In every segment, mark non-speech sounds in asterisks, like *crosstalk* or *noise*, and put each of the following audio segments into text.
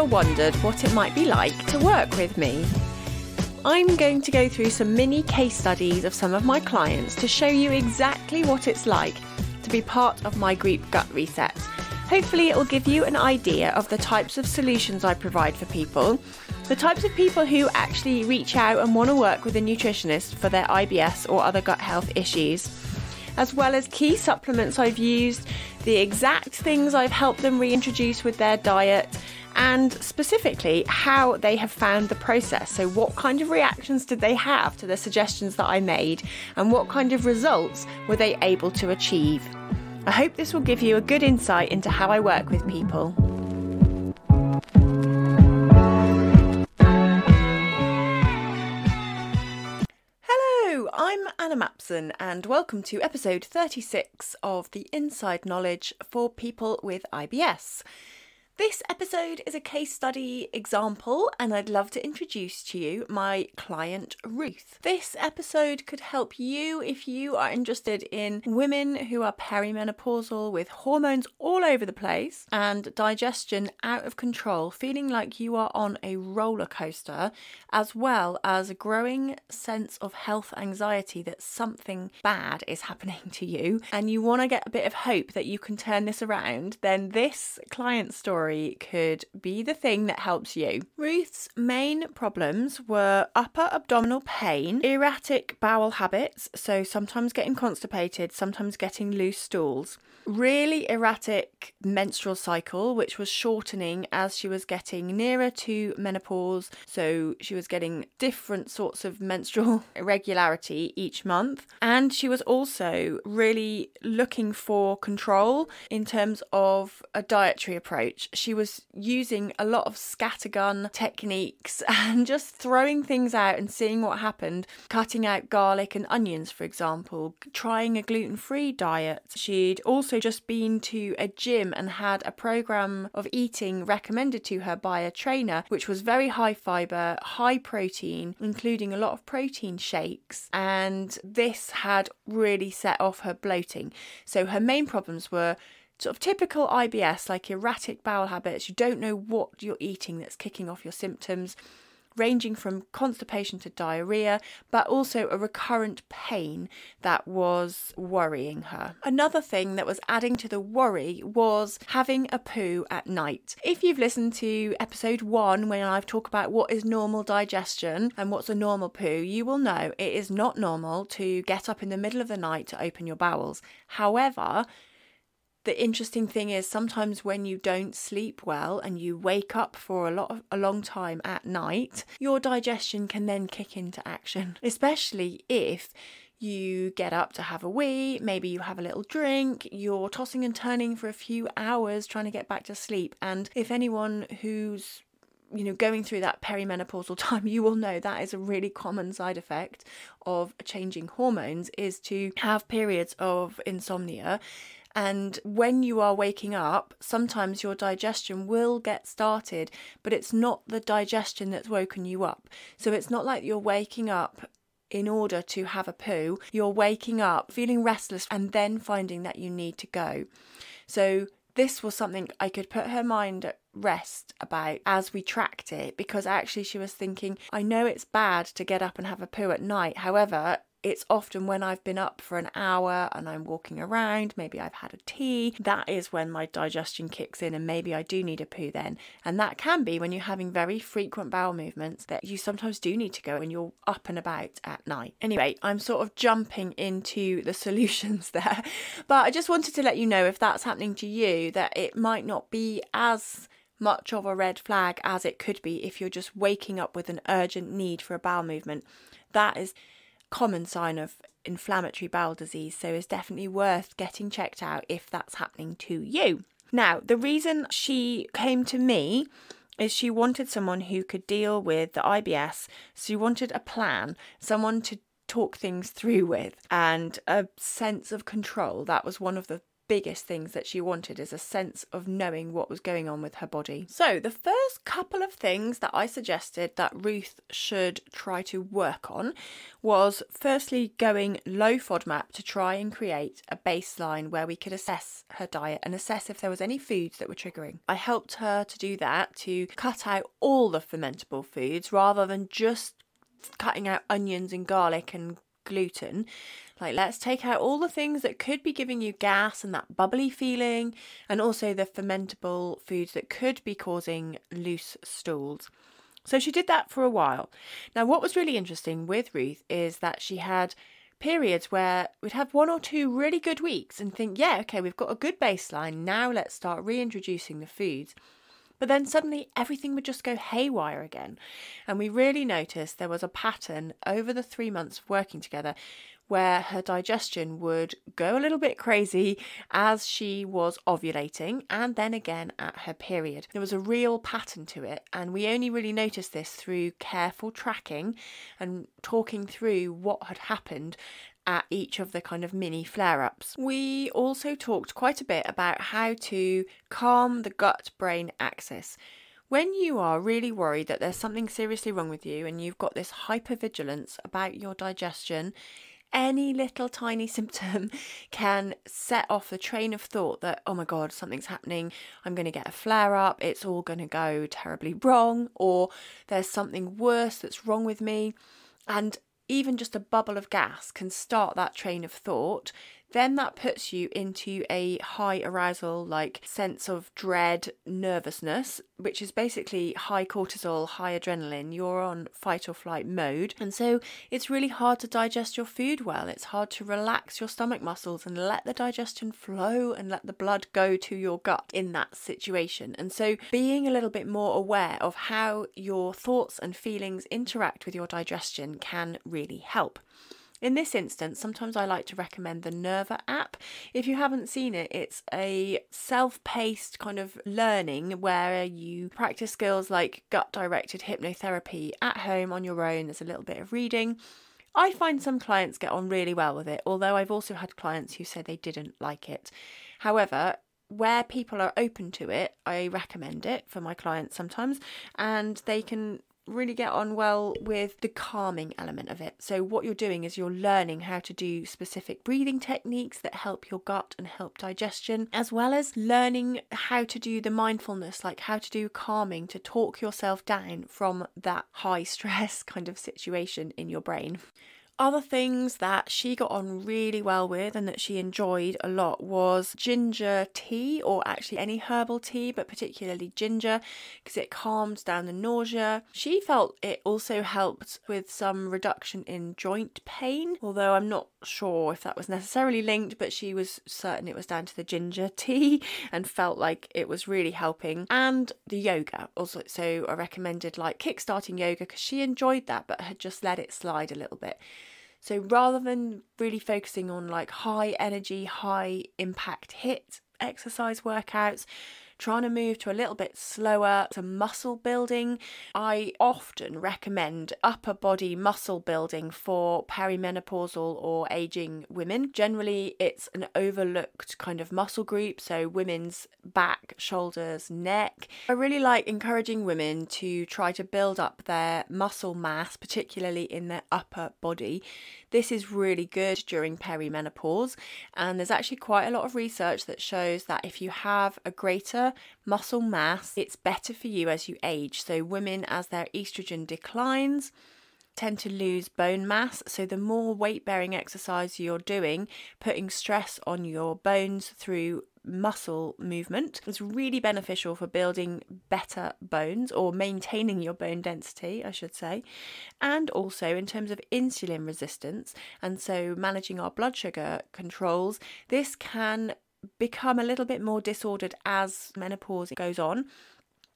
ever wondered what it might be like to work with me? I'm going to go through some mini case studies of some of my clients to show you exactly what it's like to be part of my group gut reset. Hopefully, it will give you an idea of the types of solutions I provide for people, the types of people who actually reach out and want to work with a nutritionist for their IBS or other gut health issues, as well as key supplements I've used, the exact things I've helped them reintroduce with their diet and specifically how they have found the process. So, what kind of reactions did they have to the suggestions that I made, and what kind of results were they able to achieve? I hope this will give you a good insight into how I work with people. I'm Anna Mapson, and welcome to episode 36 of the Inside Knowledge for People with IBS. This episode is a case study example, and I'd love to introduce to you my client Ruth. This episode could help you if you are interested in women who are perimenopausal with hormones all over the place and digestion out of control, feeling like you are on a roller coaster, as well as a growing sense of health anxiety that something bad is *laughs* happening to you, and you want to get a bit of hope that you can turn this around, then this client story story could be the thing that helps you. Ruth's main problems were upper abdominal pain, erratic bowel habits, so sometimes getting constipated, sometimes getting loose stools, really erratic menstrual cycle, which was shortening as she was getting nearer to menopause. So she was getting different sorts of menstrual *laughs* irregularity each month. And she was also really looking for control in terms of a dietary approach. She was using a lot of scattergun techniques *laughs* and just throwing things out and seeing what happened, cutting out garlic and onions, for example, trying a gluten free diet. She'd also just been to a gym and had a program of eating recommended to her by a trainer, which was very high fiber, high protein, including a lot of protein shakes. And this had really set off her bloating. So her main problems were sort of typical IBS, like erratic bowel habits. You don't know what you're eating that's kicking off your symptoms ranging from constipation to diarrhea, but also a recurrent pain that was worrying her. Another thing that was adding to the worry was having a poo at night. If you've listened to episode one, when I've talked about what is normal digestion and what's a normal poo, you will know it is not normal to get up in the middle of the night to open your bowels. However, the interesting thing is sometimes when you don't sleep well and you wake up for a lot of a long time at night your digestion can then kick into action *laughs* especially if you get up to have a wee, maybe you have a little drink, you're tossing and turning for a few hours trying to get back to sleep. And if anyone who's you know going through that perimenopausal *laughs* time you will know that is a really common side effect of changing hormones is to have periods of insomnia and when you are waking up, sometimes your digestion will get started, but it's not the digestion that's woken you up. So it's not like you're waking up in order to have a poo, you're waking up feeling restless and then finding that you need to go. So this was something I could put her mind at rest about as we tracked it because actually she was thinking, I know it's bad to get up and have a poo at night. However, it's often when I've been up for an hour and I'm walking around, maybe I've had a tea, that is when my digestion kicks in and maybe I do need a poo then. And that can be when you're having very frequent bowel movements that you sometimes do need to go when you're up and about at night. Anyway, I'm sort of jumping into the *laughs* solutions there, but I just wanted to let you know if that's happening to you that it might not be as much of a red flag as it could be if you're just waking up with an urgent need for a bowel movement. That is common sign of inflammatory bowel disease, so it's definitely worth getting checked out if that's happening to you. Now, the reason she came to me is she wanted someone who could deal with the IBS. She wanted a plan, someone to talk things through with, and a sense of control. That was one of the biggest things that she wanted is a sense of knowing what was going on with her body. So, the first couple of things that I suggested that Ruth should try to work on was firstly going low FODMAP to try and create a baseline where we could assess her diet and assess if there was any foods that were triggering. I helped her to do that to cut out all the fermentable foods rather than just cutting out onions and garlic and gluten. Like, let's take out all the things that could be giving you gas and that bubbly feeling, and also the fermentable foods that could be causing loose stools. So she did that for a while. Now, what was really interesting with Ruth is that she had periods where we'd have one or two really good weeks and think, yeah, okay, we've got a good baseline. Now let's start reintroducing the foods. But then suddenly everything would just go haywire again. And we really noticed there was a pattern over the three months of working together where her digestion would go a little bit crazy as she was ovulating and then again at her period. There was a real pattern to it, and we only really noticed this through careful tracking and talking through what had happened at each of the kind of mini flare ups. We also talked quite a bit about how to calm the gut brain axis. When you are really worried that there's something seriously wrong with you and you've got this hypervigilance about your digestion, any little tiny symptom *laughs* can set off the train of thought that, oh my God, something's happening. I'm going to get a flare up. It's all going to go terribly wrong. Or there's something worse that's wrong with me. And even just a bubble of gas can start that train of thought then that puts you into a high arousal, like sense of dread, nervousness, which is basically high cortisol, high adrenaline. You're on fight or flight mode. And so it's really hard to digest your food well. It's hard to relax your stomach muscles and let the digestion flow and let the blood go to your gut in that situation. And so being a little bit more aware of how your thoughts and feelings interact with your digestion can really help. In this instance, sometimes I like to recommend the Nerva app. If you haven't seen it, it's a self paced kind of learning where you practice skills like gut directed hypnotherapy at home on your own. There's a little bit of reading. I find some clients get on really well with it, although I've also had clients who say they didn't like it. However, where people are open to it, I recommend it for my clients sometimes, and they can really get on well with the calming element of it. So, what you're doing is you're learning how to do specific breathing techniques that help your gut and help digestion, as well as learning how to do the mindfulness, like how to do calming to talk yourself down from that high *laughs* stress kind of situation in your brain. Other things that she got on really well with and that she enjoyed a lot was ginger tea, or actually any herbal tea, but particularly ginger, because it calms down the nausea. She felt it also helped with some reduction in joint pain, although I'm not sure if that was necessarily linked, but she was certain it was down to the ginger *laughs* tea and felt like it was really helping. And the yoga also, so I recommended like kickstarting yoga because she enjoyed that but had just let it slide a little bit. So rather than really focusing on like high energy, high impact HIIT exercise workouts, trying to move to a little bit slower to muscle building. I often recommend upper body muscle building for perimenopausal or aging women. Generally, it's an overlooked kind of muscle group, so women's back, shoulders, neck. I really like encouraging women to try to build up their muscle mass, particularly in their upper body. This is really good during perimenopause, and there's actually quite a lot of research that shows that if you have a greater muscle mass, it's better for you as you age. So, women, as their estrogen declines, tend to lose bone mass. So, the more weight bearing exercise you're doing, putting stress on your bones through muscle movement. is really beneficial for building better bones or maintaining your bone density, I should say, and also in terms of insulin resistance. And so, managing our blood sugar controls, this can become a little bit more disordered as menopause goes on.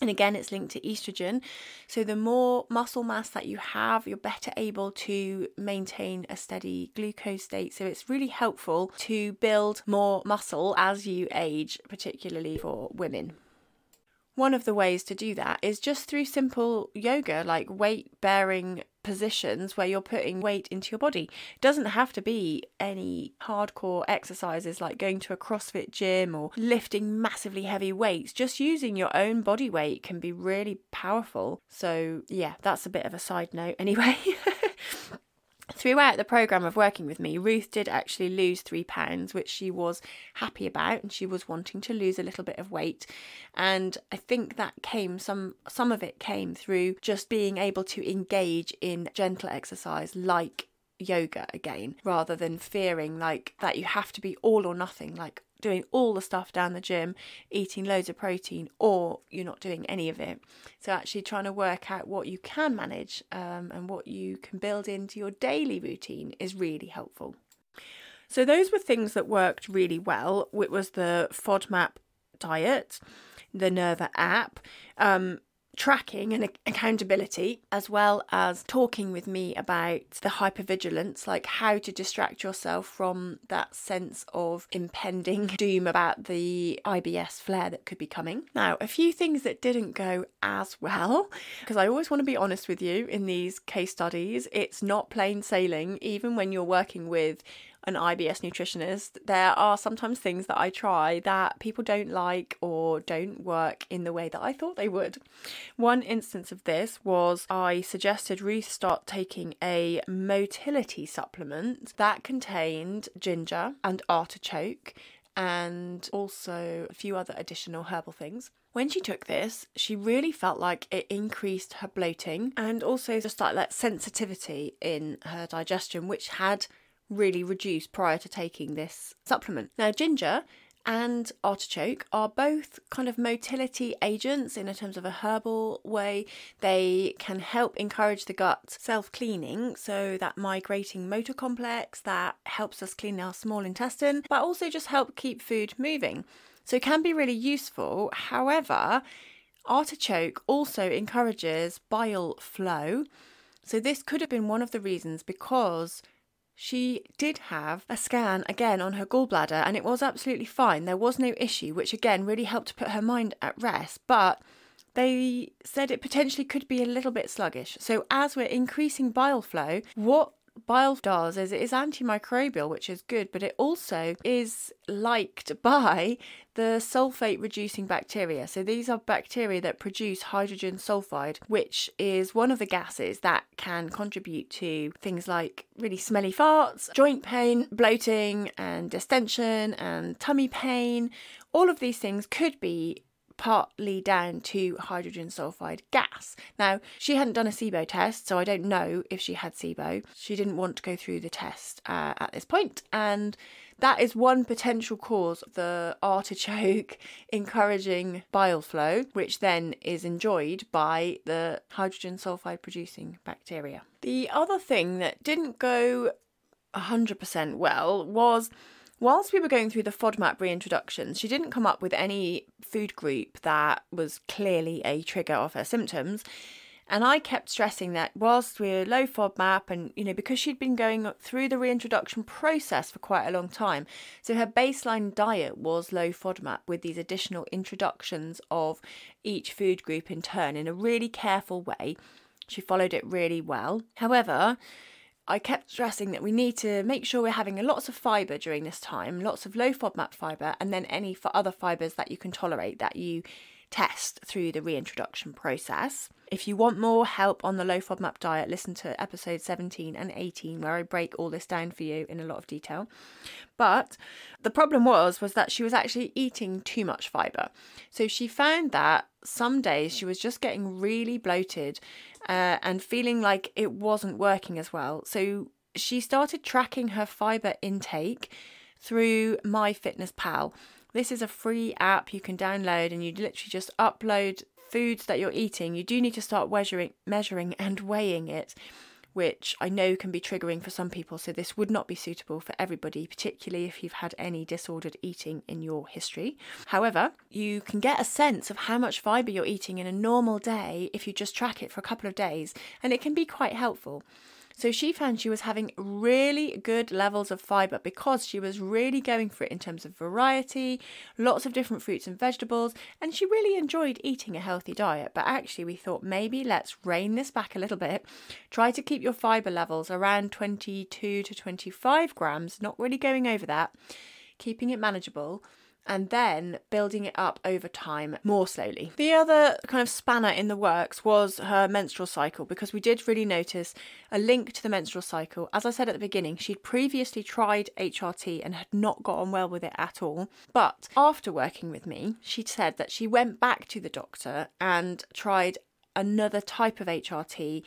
And again, it's linked to estrogen. So, the more muscle mass that you have, you're better able to maintain a steady glucose state. So, it's really helpful to build more muscle as you age, particularly for women. One of the ways to do that is just through simple yoga, like weight bearing positions where you're putting weight into your body. It doesn't have to be any hardcore exercises like going to a CrossFit gym or lifting massively heavy weights. Just using your own body weight can be really powerful. So, yeah, that's a bit of a side note anyway. *laughs* Throughout the program of working with me, Ruth did actually lose three pounds, which she was happy about, and she was wanting to lose a little bit of weight. And I think that came some some of it came through just being able to engage in gentle exercise like yoga again, rather than fearing like that you have to be all or nothing, like doing all the stuff down the gym, eating loads of protein, or you're not doing any of it. So, actually, trying to work out what you can manage um, and what you can build into your daily routine is really helpful. So, those were things that worked really well. It was the FODMAP diet, the Nerva app, um, tracking and accountability, as well as talking with me about the hypervigilance, like how to distract yourself from that sense of impending *laughs* doom about the IBS flare that could be coming. Now, a few things that didn't go as well, because I always want to be honest with you in these case studies, it's not plain sailing, even when you're working with an IBS nutritionist, there are sometimes things that I try that people don't like or don't work in the way that I thought they would. One instance of this was I suggested Ruth start taking a motility supplement that contained ginger and artichoke and also a few other additional herbal things. When she took this, she really felt like it increased her bloating and also just like that sensitivity in her digestion, which had really reduce prior to taking this supplement. Now, ginger and artichoke are both kind of motility agents in terms of a herbal way. They can help encourage the gut self cleaning, so that migrating motor complex that helps us clean our small intestine, but also just help keep food moving. So it can be really useful. However, artichoke also encourages bile flow. So this could have been one of the reasons because she did have a scan again on her gallbladder and it was absolutely fine. There was no issue, which again really helped to put her mind at rest. But they said it potentially could be a little bit sluggish. So, as we're increasing bile flow, what bile does is it is antimicrobial, which is good, but it also is liked by the sulfate reducing bacteria. So these are bacteria that produce hydrogen sulfide, which is one of the gases that can contribute to things like really smelly farts, joint pain, bloating, and distension, and tummy pain. All of these things could be partly down to hydrogen sulfide gas. Now, she hadn't done a SIBO test, so I don't know if she had SIBO. She didn't want to go through the test uh, at this point, and that is one potential cause of the artichoke *laughs* encouraging bile flow, which then is enjoyed by the hydrogen sulfide producing bacteria. The other thing that didn't go 100% well was Whilst we were going through the FODMAP reintroductions, she didn't come up with any food group that was clearly a trigger of her symptoms. And I kept stressing that whilst we're low FODMAP, and you know, because she'd been going through the reintroduction process for quite a long time, so her baseline diet was low FODMAP with these additional introductions of each food group in turn in a really careful way. She followed it really well. However, I kept stressing that we need to make sure we're having lots of fibre during this time, lots of low FODMAP fibre, and then any for other fibres that you can tolerate that you test through the reintroduction process. If you want more help on the low FODMAP diet, listen to episode 17 and 18 where I break all this down for you in a lot of detail. But the problem was was that she was actually eating too much fiber. So she found that some days she was just getting really bloated uh, and feeling like it wasn't working as well. So she started tracking her fiber intake through MyFitnessPal. This is a free app you can download and you literally just upload foods that you're eating. You do need to start measuring measuring and weighing it which I know can be triggering for some people. So, this would not be suitable for everybody, particularly if you've had any disordered eating in your history. However, you can get a sense of how much fibre you're eating in a normal day if you just track it for a couple of days, and it can be quite helpful. So she found she was having really good levels of fiber because she was really going for it in terms of variety, lots of different fruits and vegetables, and she really enjoyed eating a healthy diet. But actually, we thought maybe let's rein this back a little bit. Try to keep your fiber levels around 22 to 25 grams, not really going over that, keeping it manageable and then building it up over time more slowly. The other kind of spanner in the works was her menstrual cycle because we did really notice a link to the menstrual cycle. As I said at the beginning, she'd previously tried HRT and had not got on well with it at all. But after working with me, she said that she went back to the doctor and tried another type of HRT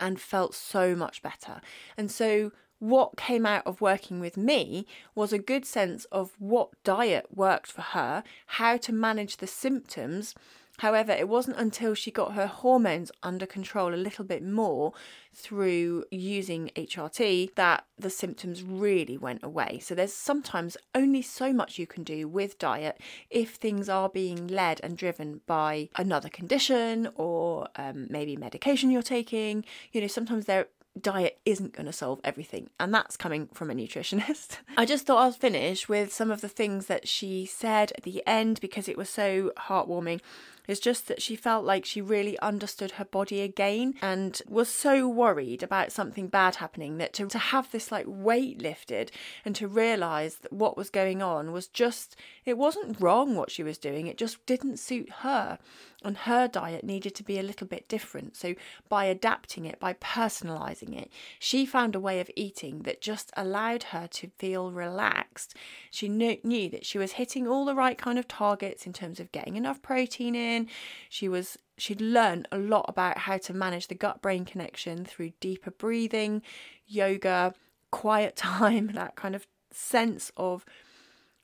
and felt so much better. And so what came out of working with me was a good sense of what diet worked for her, how to manage the symptoms. However, it wasn't until she got her hormones under control a little bit more through using HRT that the symptoms really went away. So, there's sometimes only so much you can do with diet if things are being led and driven by another condition or um, maybe medication you're taking. You know, sometimes there diet isn't going to solve everything, and that's coming from a nutritionist. *laughs* I just thought I'll finish with some of the things that she said at the end because it was so heartwarming. It's just that she felt like she really understood her body again and was so worried about something bad happening that to, to have this like weight lifted and to realize that what was going on was just, it wasn't wrong what she was doing, it just didn't suit her. And her diet needed to be a little bit different. So, by adapting it, by personalizing it, she found a way of eating that just allowed her to feel relaxed. She knew, knew that she was hitting all the right kind of targets in terms of getting enough protein in she was she'd learned a lot about how to manage the gut brain connection through deeper breathing, yoga, quiet *laughs* time, that kind of sense of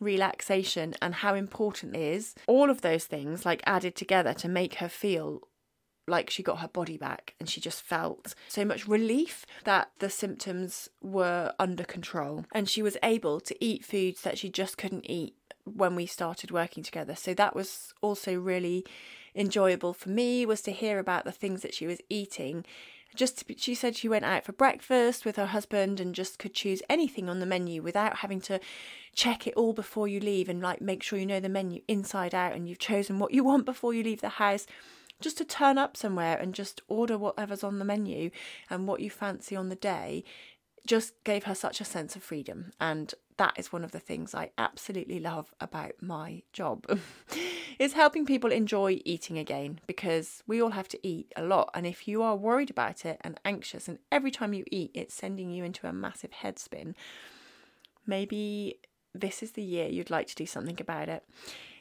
relaxation and how important it is. All of those things like added together to make her feel like she got her body back and she just felt so much relief that the symptoms were under control and she was able to eat foods that she just couldn't eat when we started working together. So that was also really enjoyable for me was to hear about the things that she was eating. Just be, she said she went out for breakfast with her husband and just could choose anything on the menu without having to check it all before you leave and like make sure you know the menu inside out and you've chosen what you *laughs* want before you leave the house just to turn up somewhere and just order whatever's on the menu and what you fancy on the day just gave her such a sense of freedom and that is one of the things I absolutely love about my job *laughs* is helping people enjoy eating again because we all have to eat a lot. And if you are worried about it and anxious and every time you eat it's sending you into a massive head spin maybe this is the year you'd like to do something about it.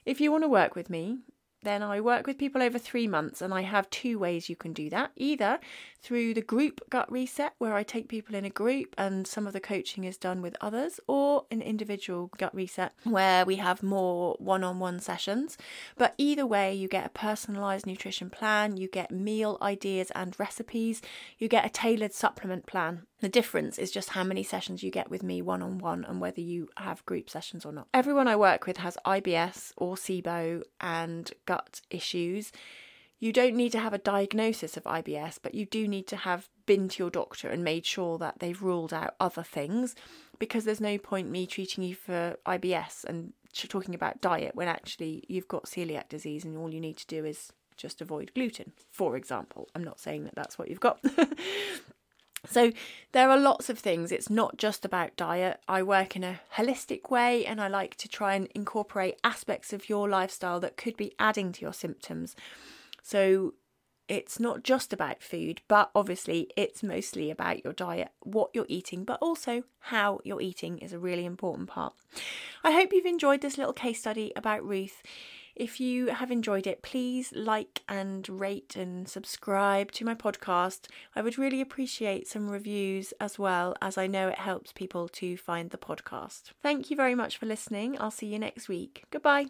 If you want to work with me then I work with people over three months, and I have two ways you can do that either through the group gut reset, where I take people in a group and some of the coaching is done with others, or an individual gut reset where we have more one on one sessions. But either way, you get a personalized nutrition plan, you get meal ideas and recipes, you get a tailored supplement plan. The difference is just how many sessions you get with me one on one and whether you have group sessions or not. Everyone I work with has IBS or SIBO and gut issues. You don't need to have a diagnosis of IBS, but you do need to have been to your doctor and made sure that they've ruled out other things because there's no point me treating you for IBS and talking about diet when actually you've got celiac disease and all you need to do is just avoid gluten, for example. I'm not saying that that's what you've got. *laughs* So, there are lots of things. It's not just about diet. I work in a holistic way and I like to try and incorporate aspects of your lifestyle that could be adding to your symptoms. So, it's not just about food, but obviously it's mostly about your diet, what you're eating, but also how you're eating is a really important part. I hope you've enjoyed this little case study about Ruth. If you have enjoyed it, please like and rate and subscribe to my podcast. I would really appreciate some reviews as well, as I know it helps people to find the podcast. Thank you very much for listening. I'll see you next week. Goodbye.